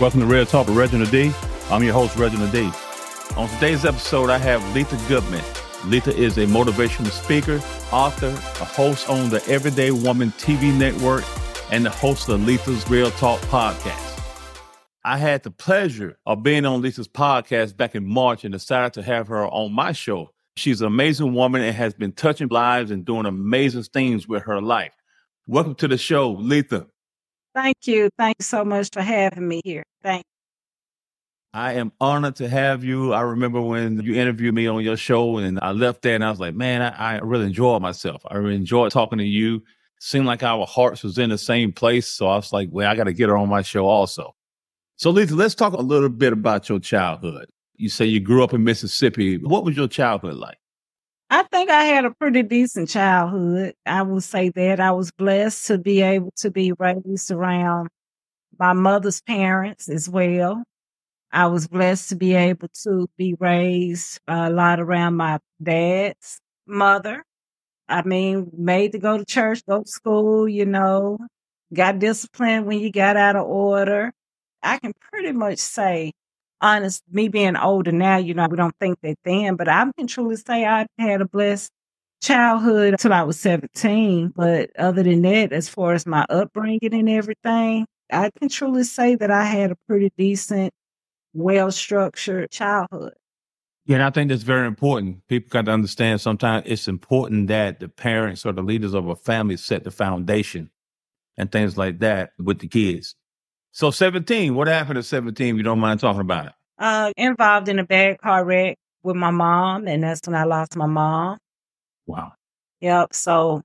Welcome to Real Talk with Reginald D. I'm your host, Reginald D. On today's episode, I have Letha Goodman. Letha is a motivational speaker, author, a host on the Everyday Woman TV network, and the host of Letha's Real Talk podcast. I had the pleasure of being on Letha's podcast back in March and decided to have her on my show. She's an amazing woman and has been touching lives and doing amazing things with her life. Welcome to the show, Letha. Thank you. Thank you so much for having me here. Thank you. I am honored to have you. I remember when you interviewed me on your show and I left there and I was like, man, I, I really enjoyed myself. I really enjoyed talking to you. Seemed like our hearts was in the same place. So I was like, well, I got to get her on my show also. So Letha, let's talk a little bit about your childhood. You say you grew up in Mississippi. What was your childhood like? I think I had a pretty decent childhood. I will say that I was blessed to be able to be raised around my mother's parents as well. I was blessed to be able to be raised a lot around my dad's mother. I mean, made to go to church, go to school, you know, got disciplined when you got out of order. I can pretty much say honest, me being older now, you know, we don't think that then, but I can truly say I had a blessed childhood until I was 17. But other than that, as far as my upbringing and everything, I can truly say that I had a pretty decent, well structured childhood. Yeah, and I think that's very important. People got to understand sometimes it's important that the parents or the leaders of a family set the foundation and things like that with the kids. So 17, what happened at 17? You don't mind talking about it? Uh, involved in a bad car wreck with my mom, and that's when I lost my mom. Wow. Yep. So,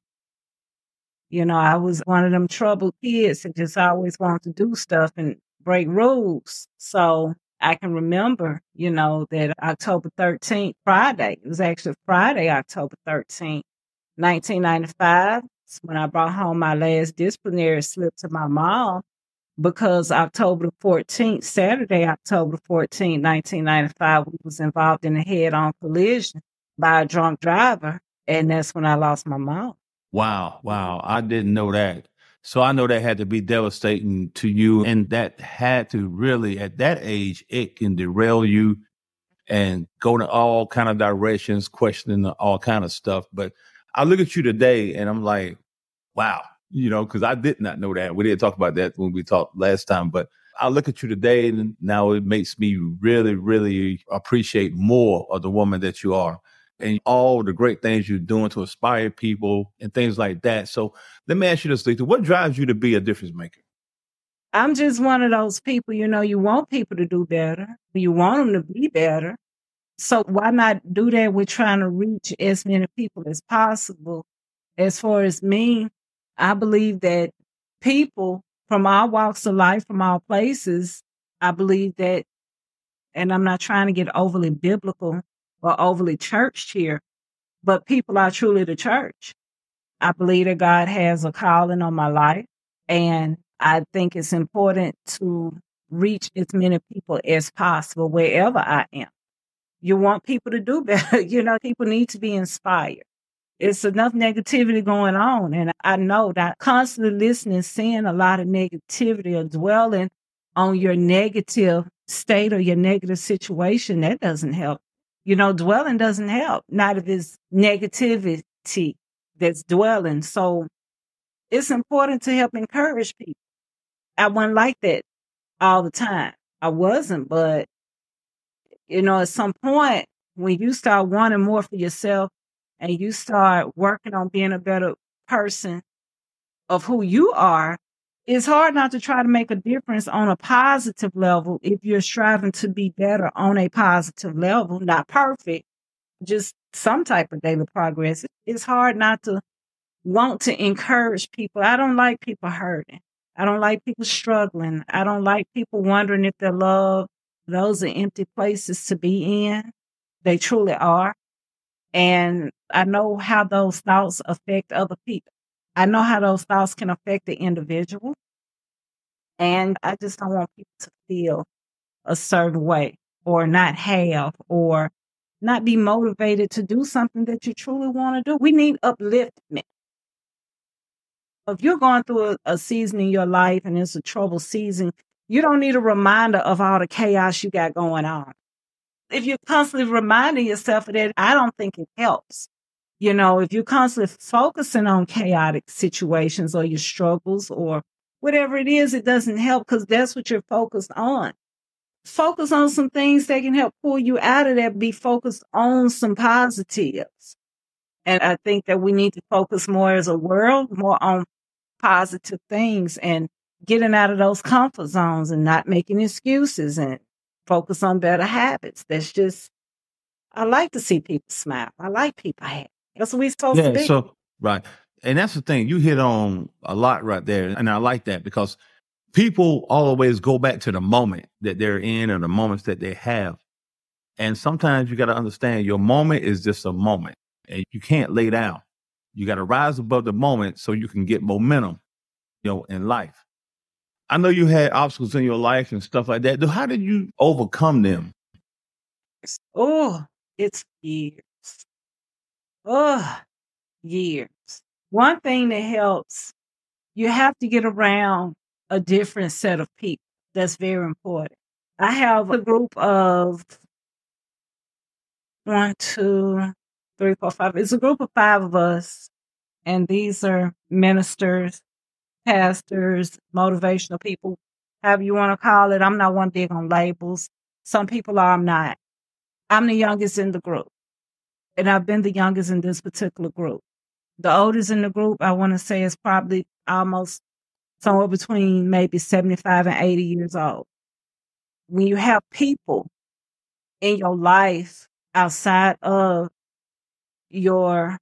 you know, I was one of them troubled kids that just always wanted to do stuff and break rules. So I can remember, you know, that October 13th, Friday, it was actually Friday, October 13th, 1995, when I brought home my last disciplinary slip to my mom because October 14th, Saturday, October 14th, 1995, we was involved in a head-on collision by a drunk driver. And that's when I lost my mom. Wow. Wow. I didn't know that. So I know that had to be devastating to you. And that had to really, at that age, it can derail you and go to all kind of directions, questioning all kind of stuff. But I look at you today and I'm like, wow, you know, because I did not know that. We didn't talk about that when we talked last time, but I look at you today and now it makes me really, really appreciate more of the woman that you are and all the great things you're doing to inspire people and things like that. So let me ask you this, Letha. What drives you to be a difference maker? I'm just one of those people, you know, you want people to do better. You want them to be better. So why not do that with trying to reach as many people as possible? As far as me, I believe that people from all walks of life, from all places, I believe that, and I'm not trying to get overly biblical or overly churched here, but people are truly the church. I believe that God has a calling on my life, and I think it's important to reach as many people as possible wherever I am. You want people to do better. you know, people need to be inspired it's enough negativity going on. And I know that constantly listening, seeing a lot of negativity or dwelling on your negative state or your negative situation, that doesn't help. You know, dwelling doesn't help, not if it's negativity that's dwelling. So it's important to help encourage people. I wasn't like that all the time. I wasn't, but you know, at some point when you start wanting more for yourself and you start working on being a better person of who you are, it's hard not to try to make a difference on a positive level if you're striving to be better on a positive level, not perfect, just some type of daily progress. It's hard not to want to encourage people. I don't like people hurting. I don't like people struggling. I don't like people wondering if they're loved. Those are empty places to be in. They truly are. And I know how those thoughts affect other people. I know how those thoughts can affect the individual. And I just don't want people to feel a certain way or not have or not be motivated to do something that you truly want to do. We need upliftment. If you're going through a, a season in your life and it's a troubled season, You don't need a reminder of all the chaos you got going on. If you're constantly reminding yourself of that, I don't think it helps. You know, if you're constantly focusing on chaotic situations or your struggles or whatever it is, it doesn't help because that's what you're focused on. Focus on some things that can help pull you out of that. Be focused on some positives. And I think that we need to focus more as a world, more on positive things and getting out of those comfort zones and not making excuses and focus on better habits. That's just, I like to see people smile. I like people happy. That's what we're supposed to Yeah. be. So, right. And that's the thing. You hit on a lot right there. And I like that because people always go back to the moment that they're in or the moments that they have. And sometimes you got to understand your moment is just a moment and you can't lay down. You got to rise above the moment so you can get momentum, you know, in life. I know you had obstacles in your life and stuff like that. How did you overcome them? Oh, it's years. Oh, years. One thing that helps, you have to get around a different set of people. That's very important. I have a group of one, two, three, four, five. It's a group of five of us. And these are ministers, pastors, motivational people, however you want to call it. I'm not one big on labels. Some people are, I'm not. I'm the youngest in the group. And I've been the youngest in this particular group. The oldest in the group, I want to say, is probably almost somewhere between maybe 75 and 80 years old. When you have people in your life outside of your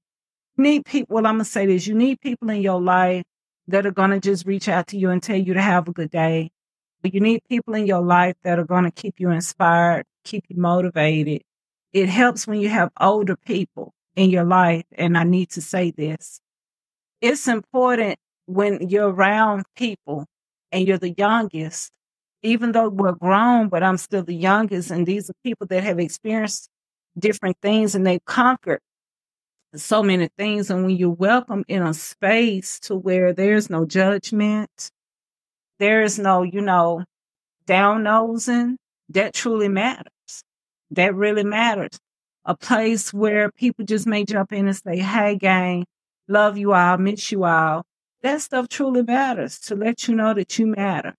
need people well i'm gonna say this you need people in your life that are gonna just reach out to you and tell you to have a good day. But you need people in your life that are gonna keep you inspired keep you motivated. It helps when you have older people in your life and i need to say this. It's important when you're around people and you're the youngest even though we're grown but i'm still the youngest and these are people that have experienced different things and they've conquered so many things. And when you're welcome in a space to where there's no judgment, there is no, you know, down nosing, that truly matters. That really matters. A place where people just may jump in and say, Hey, gang, love you all, miss you all. That stuff truly matters to let you know that you matter.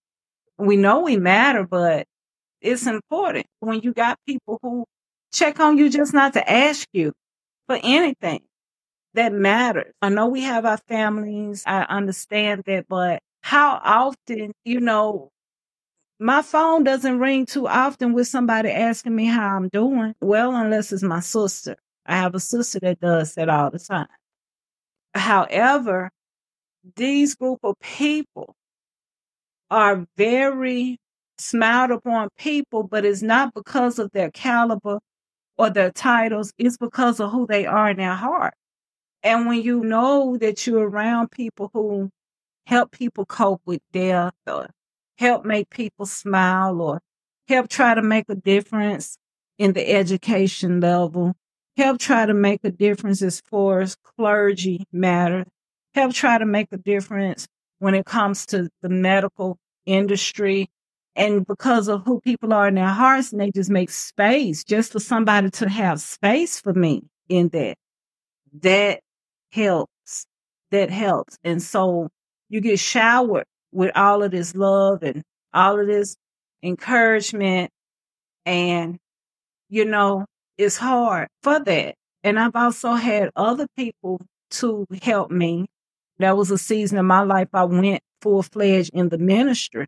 We know we matter, but it's important when you got people who check on you just not to ask you for anything that matters. I know we have our families. I understand that, but how often, you know, my phone doesn't ring too often with somebody asking me how I'm doing. Well, unless it's my sister. I have a sister that does that all the time. However, these group of people are very smiled upon people, but it's not because of their caliber or their titles. It's because of who they are in their heart. And when you know that you're around people who help people cope with death or help make people smile or help try to make a difference in the education level, help try to make a difference as far as clergy matter, help try to make a difference when it comes to the medical industry. And because of who people are in their hearts, and they just make space just for somebody to have space for me in that. That helps. That helps. And so you get showered with all of this love and all of this encouragement. And, you know, it's hard for that. And I've also had other people to help me. That was a season of my life I went full fledged in the ministry.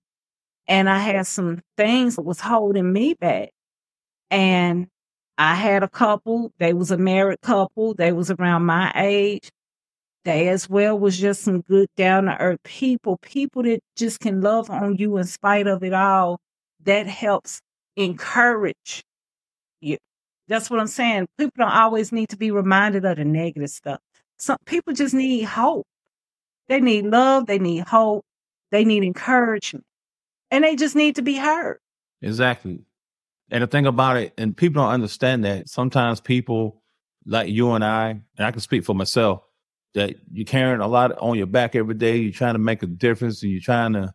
And I had some things that was holding me back. And I had a couple, they was a married couple, they was around my age. They as well was just some good down to earth people, people that just can love on you in spite of it all. That helps encourage you. That's what I'm saying. People don't always need to be reminded of the negative stuff. Some people just need hope. They need love, they need hope, they need encouragement. And they just need to be heard. Exactly. And the thing about it, and people don't understand that sometimes people like you and I, and I can speak for myself, that you're carrying a lot on your back every day. You're trying to make a difference and you're trying to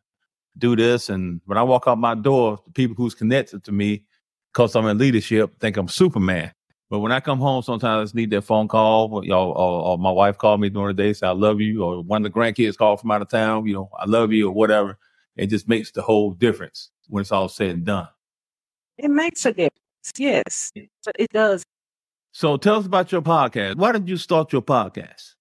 do this. And when I walk out my door, the people who's connected to me, because I'm in leadership, think I'm Superman. But when I come home, sometimes I just need that phone call. Or, or, or my wife called me during the day, say I love you, or one of the grandkids called from out of town, you know, I love you, or whatever. It just makes the whole difference when it's all said and done. It makes a difference. Yes, it does. So tell us about your podcast. Why did you start your podcast?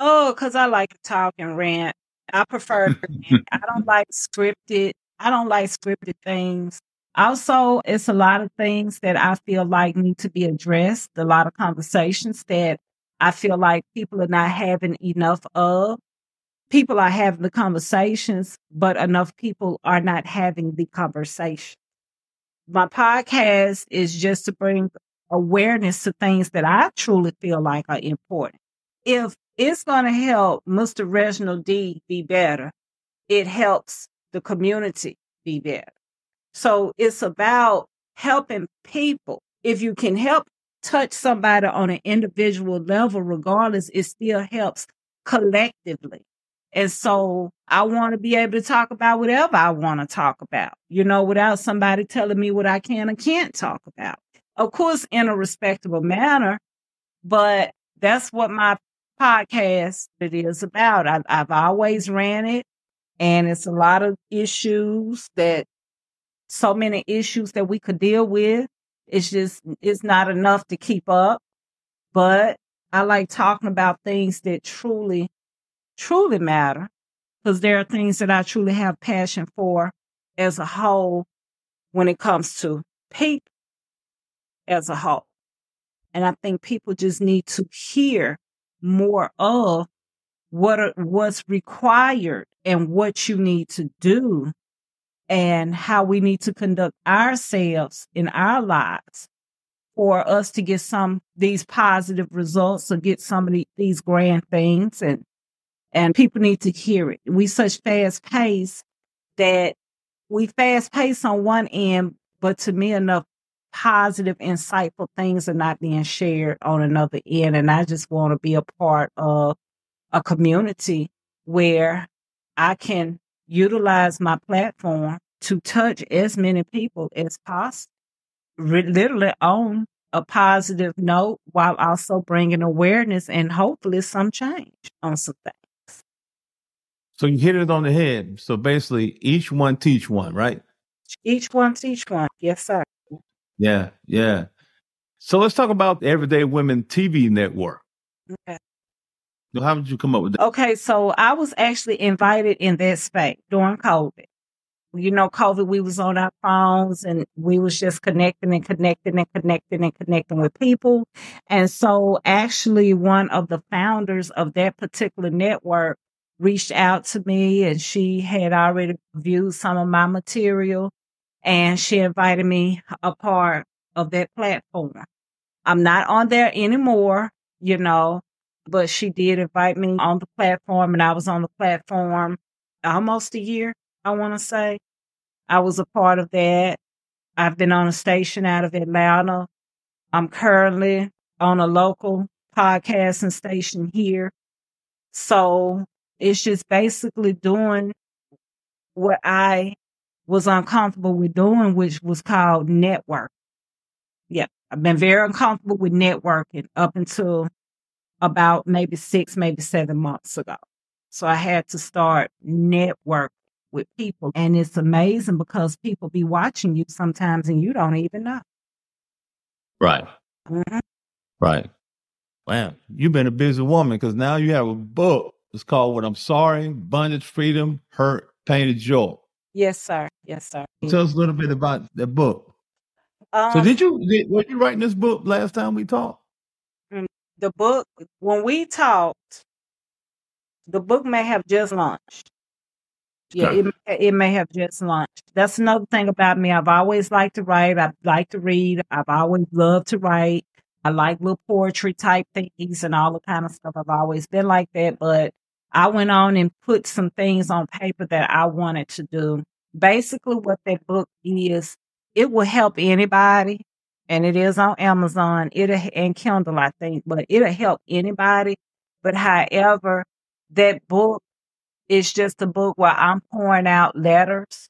Oh, because I like to talk and rant. I prefer. I don't like scripted. I don't like scripted things. Also, it's a lot of things that I feel like need to be addressed. A lot of conversations that I feel like people are not having enough of. People are having the conversations, but enough people are not having the conversation. My podcast is just to bring awareness to things that I truly feel like are important. If it's going to help Mr. Reginald D be better, it helps the community be better. So it's about helping people. If you can help touch somebody on an individual level, regardless, it still helps collectively. And so I want to be able to talk about whatever I want to talk about, you know, without somebody telling me what I can and can't talk about. Of course, in a respectable manner, but that's what my podcast it is about. I, I've always ran it and it's a lot of issues that so many issues that we could deal with. It's just, it's not enough to keep up. But I like talking about things that truly, truly matter because there are things that I truly have passion for as a whole when it comes to people as a whole. And I think people just need to hear more of what what's required and what you need to do and how we need to conduct ourselves in our lives for us to get some these positive results or get some of the, these grand things and and people need to hear it. We such fast pace that we fast pace on one end, but to me enough positive, insightful things are not being shared on another end. And I just want to be a part of a community where I can utilize my platform to touch as many people as possible, literally on a positive note while also bringing awareness and hopefully some change on some things. So you hit it on the head. So basically, each one teach one, right? Each one teach one. Yes, sir. Yeah, yeah. So let's talk about the Everyday Women TV network. Okay. How did you come up with that? Okay, so I was actually invited in that space during COVID you know, COVID, we was on our phones and we was just connecting and connecting and connecting and connecting with people. And so actually one of the founders of that particular network reached out to me and she had already viewed some of my material and she invited me a part of that platform. I'm not on there anymore, you know, but she did invite me on the platform and I was on the platform almost a year. I want to say. I was a part of that. I've been on a station out of Atlanta. I'm currently on a local podcasting station here. So it's just basically doing what I was uncomfortable with doing, which was called network. Yeah, I've been very uncomfortable with networking up until about maybe six, maybe seven months ago. So I had to start network with people. And it's amazing because people be watching you sometimes and you don't even know. Right. Mm-hmm. Right. Wow. You've been a busy woman because now you have a book. It's called What I'm Sorry, Bondage, Freedom, Hurt, Pain, and Joy. Yes, sir. Yes, sir. Tell us a little bit about the book. Um, so did you, did, were you writing this book last time we talked? Mm, the book, when we talked, the book may have just launched. Yeah, it, it may have just launched. That's another thing about me. I've always liked to write. I like to read. I've always loved to write. I like little poetry type things and all the kind of stuff. I've always been like that. But I went on and put some things on paper that I wanted to do. Basically, what that book is, it will help anybody. And it is on Amazon. It'll and Kindle, I think, but it'll help anybody. But however, that book It's just a book where I'm pouring out letters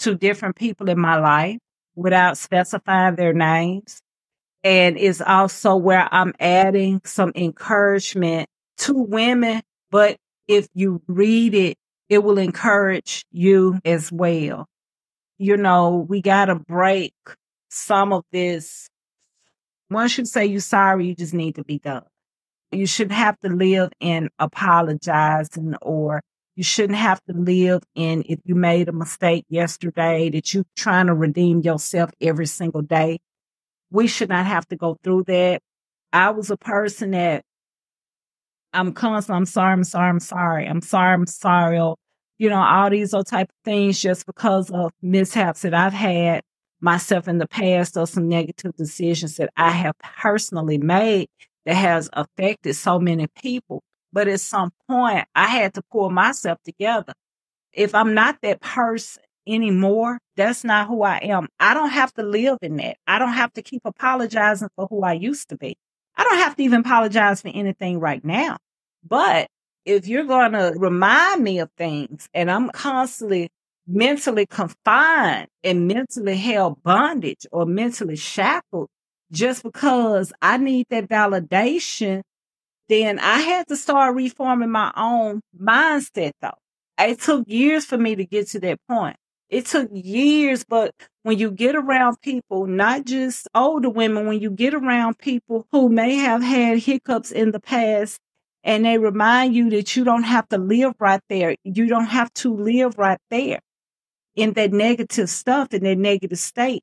to different people in my life without specifying their names. And it's also where I'm adding some encouragement to women. But if you read it, it will encourage you as well. You know, we got to break some of this. Once you say you're sorry, you just need to be done. You shouldn't have to live in apologizing or you shouldn't have to live in if you made a mistake yesterday that you're trying to redeem yourself every single day. We should not have to go through that. I was a person that I'm constant, I'm sorry, I'm sorry, I'm sorry, I'm sorry, I'm sorry, or, you know, all these other type of things just because of mishaps that I've had myself in the past or some negative decisions that I have personally made that has affected so many people. But at some point, I had to pull myself together. If I'm not that person anymore, that's not who I am. I don't have to live in that. I don't have to keep apologizing for who I used to be. I don't have to even apologize for anything right now. But if you're going to remind me of things and I'm constantly mentally confined and mentally held bondage or mentally shackled just because I need that validation, then I had to start reforming my own mindset though. It took years for me to get to that point. It took years, but when you get around people, not just older women, when you get around people who may have had hiccups in the past and they remind you that you don't have to live right there. You don't have to live right there in that negative stuff, in that negative state.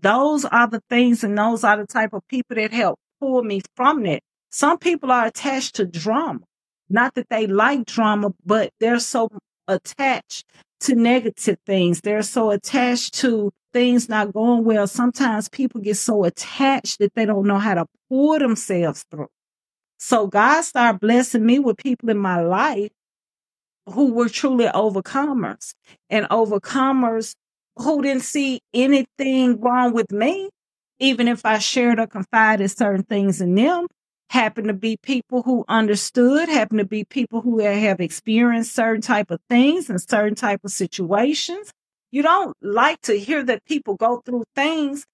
Those are the things and those are the type of people that help pull me from that. Some people are attached to drama. Not that they like drama, but they're so attached to negative things. They're so attached to things not going well. Sometimes people get so attached that they don't know how to pull themselves through. So God started blessing me with people in my life who were truly overcomers and overcomers who didn't see anything wrong with me, even if I shared or confided certain things in them, happen to be people who understood, happen to be people who have experienced certain type of things and certain type of situations. You don't like to hear that people go through things,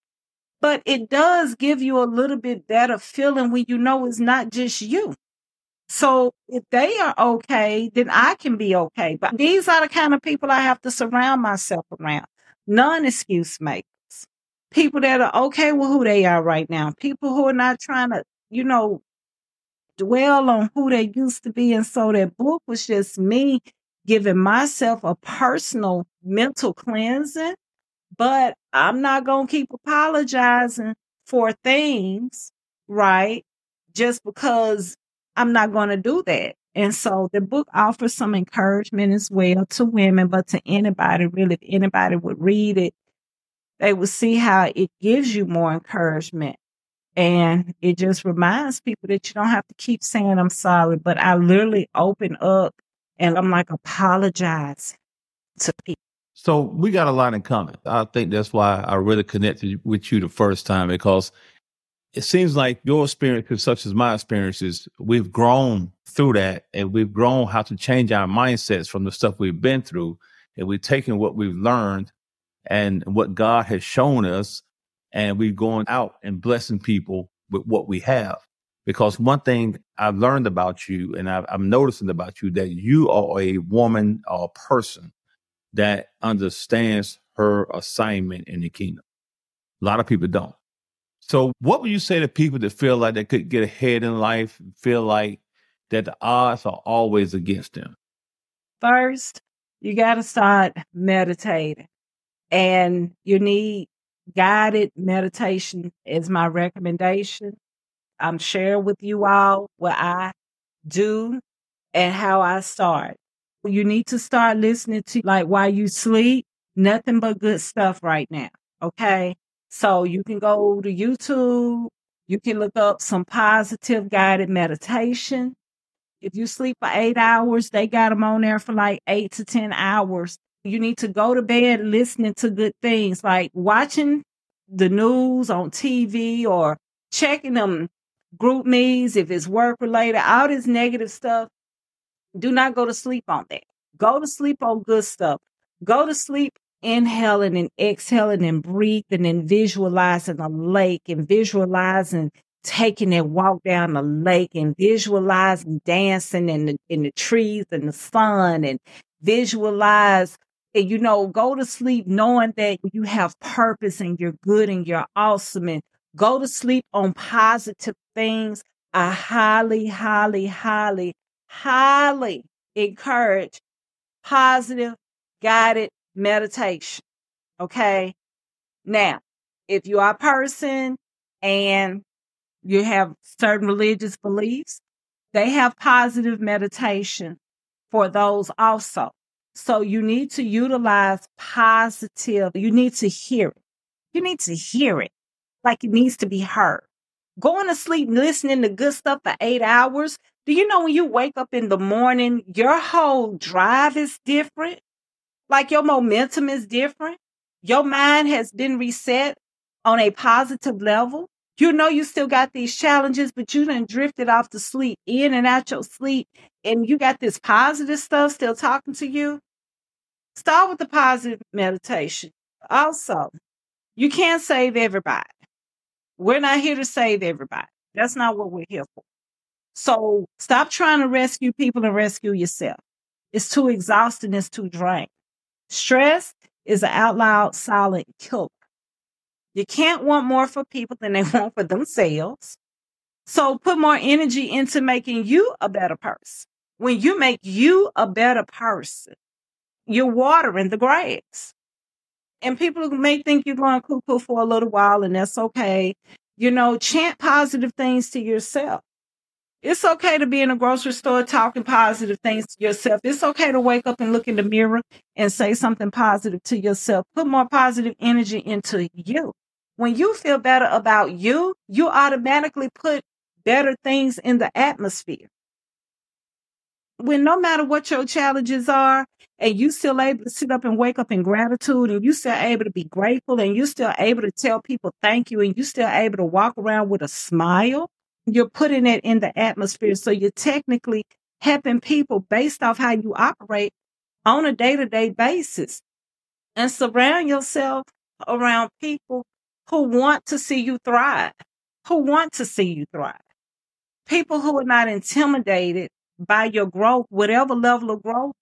but it does give you a little bit better feeling when you know it's not just you. So if they are okay, then I can be okay. But these are the kind of people I have to surround myself around. Non excuse makers. People that are okay with who they are right now. People who are not trying to, you know, dwell on who they used to be. And so that book was just me giving myself a personal mental cleansing. But I'm not going to keep apologizing for things, right? Just because I'm not going to do that. And so the book offers some encouragement as well to women, but to anybody, really, if anybody would read it, they would see how it gives you more encouragement. And it just reminds people that you don't have to keep saying, I'm sorry, but I literally open up and I'm like, apologize to people. So we got a lot in common. I think that's why I really connected with you the first time because it seems like your experiences, such as my experiences, we've grown through that and we've grown how to change our mindsets from the stuff we've been through. And we've taken what we've learned and what God has shown us, and we're going out and blessing people with what we have. Because one thing I've learned about you and i am noticing about you that you are a woman or a person that understands her assignment in the kingdom. A lot of people don't. So, what would you say to people that feel like they could get ahead in life, feel like that the odds are always against them? First, you got to start meditating, and you need guided meditation is my recommendation. I'm sharing with you all what I do and how I start. You need to start listening to like while you sleep, nothing but good stuff right now. Okay. So you can go to YouTube. You can look up some positive guided meditation. If you sleep for eight hours, they got them on there for like eight to 10 hours. You need to go to bed listening to good things like watching the news on TV or checking them GroupMe's if it's work related, all this negative stuff. Do not go to sleep on that. Go to sleep on good stuff. Go to sleep inhaling and exhaling and breathing and visualizing a lake and visualizing taking that walk down the lake and visualizing dancing in the in the trees and the sun and visualize you know go to sleep knowing that you have purpose and you're good and you're awesome and go to sleep on positive things i highly highly highly highly encourage positive guided meditation okay now if you are a person and you have certain religious beliefs, they have positive meditation for those also. So you need to utilize positive, you need to hear it. You need to hear it like it needs to be heard. Going to sleep listening to good stuff for eight hours. Do you know when you wake up in the morning, your whole drive is different? Like your momentum is different. Your mind has been reset on a positive level. You know you still got these challenges, but you done drifted off to sleep, in and out your sleep, and you got this positive stuff still talking to you. Start with the positive meditation. Also, you can't save everybody. We're not here to save everybody. That's not what we're here for. So stop trying to rescue people and rescue yourself. It's too exhausting. It's too draining. Stress is an out loud silent killer. You can't want more for people than they want for themselves. So put more energy into making you a better person. When you make you a better person, you're watering the grass. And people may think you're going cuckoo for a little while, and that's okay. You know, chant positive things to yourself. It's okay to be in a grocery store talking positive things to yourself. It's okay to wake up and look in the mirror and say something positive to yourself. Put more positive energy into you when you feel better about you, you automatically put better things in the atmosphere. When no matter what your challenges are, and you still able to sit up and wake up in gratitude, and you still able to be grateful, and you still able to tell people thank you, and you still able to walk around with a smile, you're putting it in the atmosphere. So you're technically helping people based off how you operate on a day to day basis. And surround yourself around people who want to see you thrive, who want to see you thrive. People who are not intimidated by your growth, whatever level of growth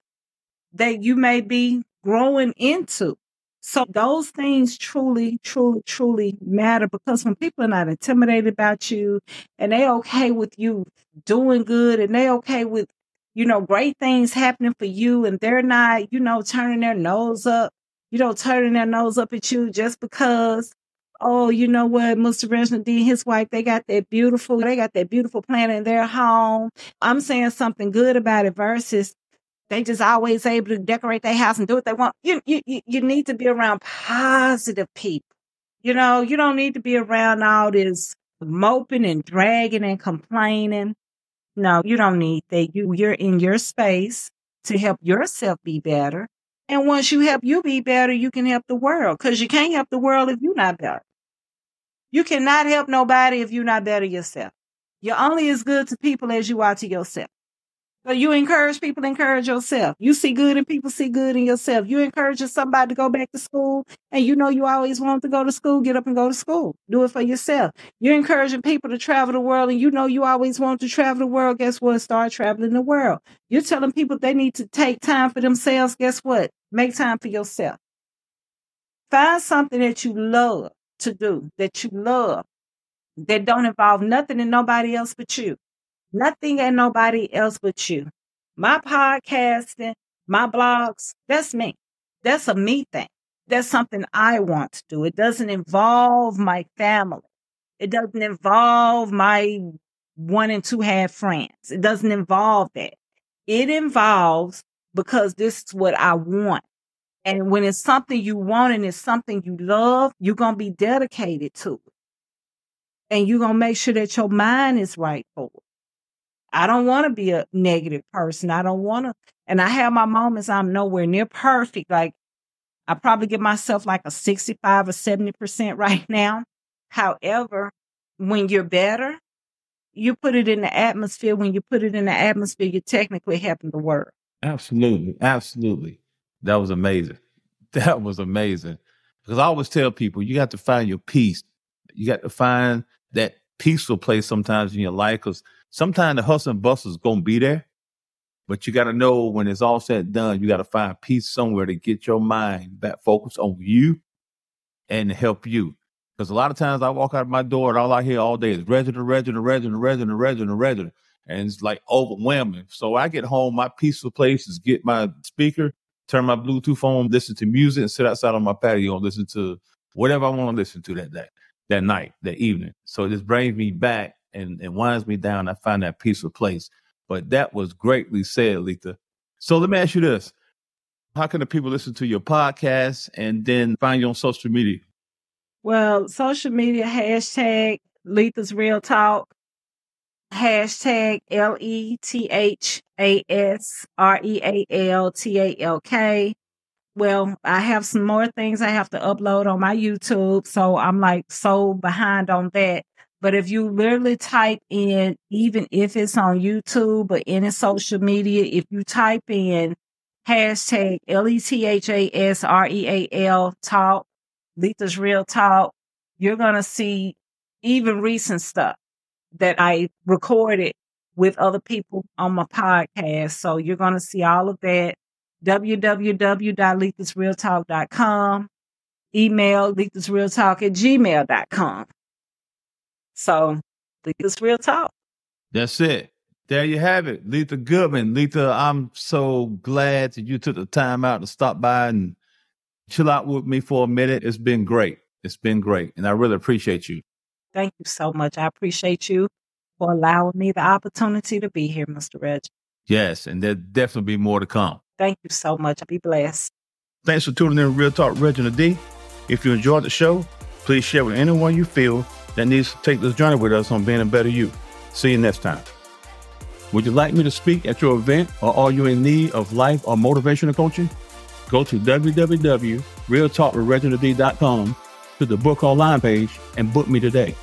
that you may be growing into. So those things truly, truly, truly matter because when people are not intimidated about you and they okay with you doing good and they okay with, you know, great things happening for you and they're not, you know, turning their nose up, you know, turning their nose up at you just because oh, you know what, Mr. Reginald D and his wife, they got that beautiful, they got that beautiful plant in their home. I'm saying something good about it versus they just always able to decorate their house and do what they want. You, you, you need to be around positive people. You know, you don't need to be around all this moping and dragging and complaining. No, you don't need that. You, you're in your space to help yourself be better. And once you help you be better, you can help the world because you can't help the world if you're not better. You cannot help nobody if you're not better yourself. You're only as good to people as you are to yourself. So you encourage people, encourage yourself. You see good and people see good in yourself. You encourage somebody to go back to school and you know you always want to go to school, get up and go to school. Do it for yourself. You're encouraging people to travel the world and you know you always want to travel the world. Guess what? Start traveling the world. You're telling people they need to take time for themselves. Guess what? Make time for yourself. Find something that you love to do that you love that don't involve nothing and nobody else but you. Nothing and nobody else but you. My podcasting, my blogs, that's me. That's a me thing. That's something I want to do. It doesn't involve my family. It doesn't involve my one and two half friends. It doesn't involve that. It involves because this is what I want. And when it's something you want and it's something you love, you're going to be dedicated to it. And you're going to make sure that your mind is right for it. I don't want to be a negative person. I don't want to. And I have my moments I'm nowhere near perfect. Like I probably give myself like a 65 or 70% right now. However, when you're better, you put it in the atmosphere. When you put it in the atmosphere, you're technically helping the world. Absolutely. Absolutely. That was amazing. That was amazing. Because I always tell people you got to find your peace. You got to find that peaceful place sometimes in your life because sometimes the hustle and bustle is going to be there. But you got to know when it's all said and done, you got to find peace somewhere to get your mind back focused on you and help you. Because a lot of times I walk out of my door and all I hear all day is resident, resident, resident, resident, resident, resident. And it's like overwhelming. So I get home, my peaceful place is get my speaker, turn my Bluetooth on, listen to music, and sit outside on my patio and listen to whatever I want to listen to that day, that night, that evening. So it just brings me back and, and winds me down. I find that peaceful place. But that was greatly said, Letha. So let me ask you this. How can the people listen to your podcast and then find you on social media? Well, social media hashtag Letha's Real Talk, hashtag L E T H A S R E A L T A L K. Well, I have some more things I have to upload on my YouTube, so I'm like so behind on that. But if you literally type in, even if it's on YouTube or any social media, if you type in hashtag L E T H A S R E A L talk, Letha's Real Talk, you're going to see even recent stuff that I recorded with other people on my podcast. So you're going to see all of that. www.lethasrealtalk.com. Email lethasrealtalk at gmail.com. So Letha's Real Talk. That's it. There you have it. Letha Goodman. Letha, I'm so glad that you took the time out to stop by and chill out with me for a minute. It's been great. It's been great. And I really appreciate you. Thank you so much. I appreciate you for allowing me the opportunity to be here, Mr. Reg. Yes, and there'll definitely be more to come. Thank you so much. Be blessed. Thanks for tuning in to Real Talk Reginald D. If you enjoyed the show, please share with anyone you feel that needs to take this journey with us on being a better you. See you next time. Would you like me to speak at your event or are you in need of life or motivational coaching? Go to www.realtalkwithreginald.com to the book online page and book me today.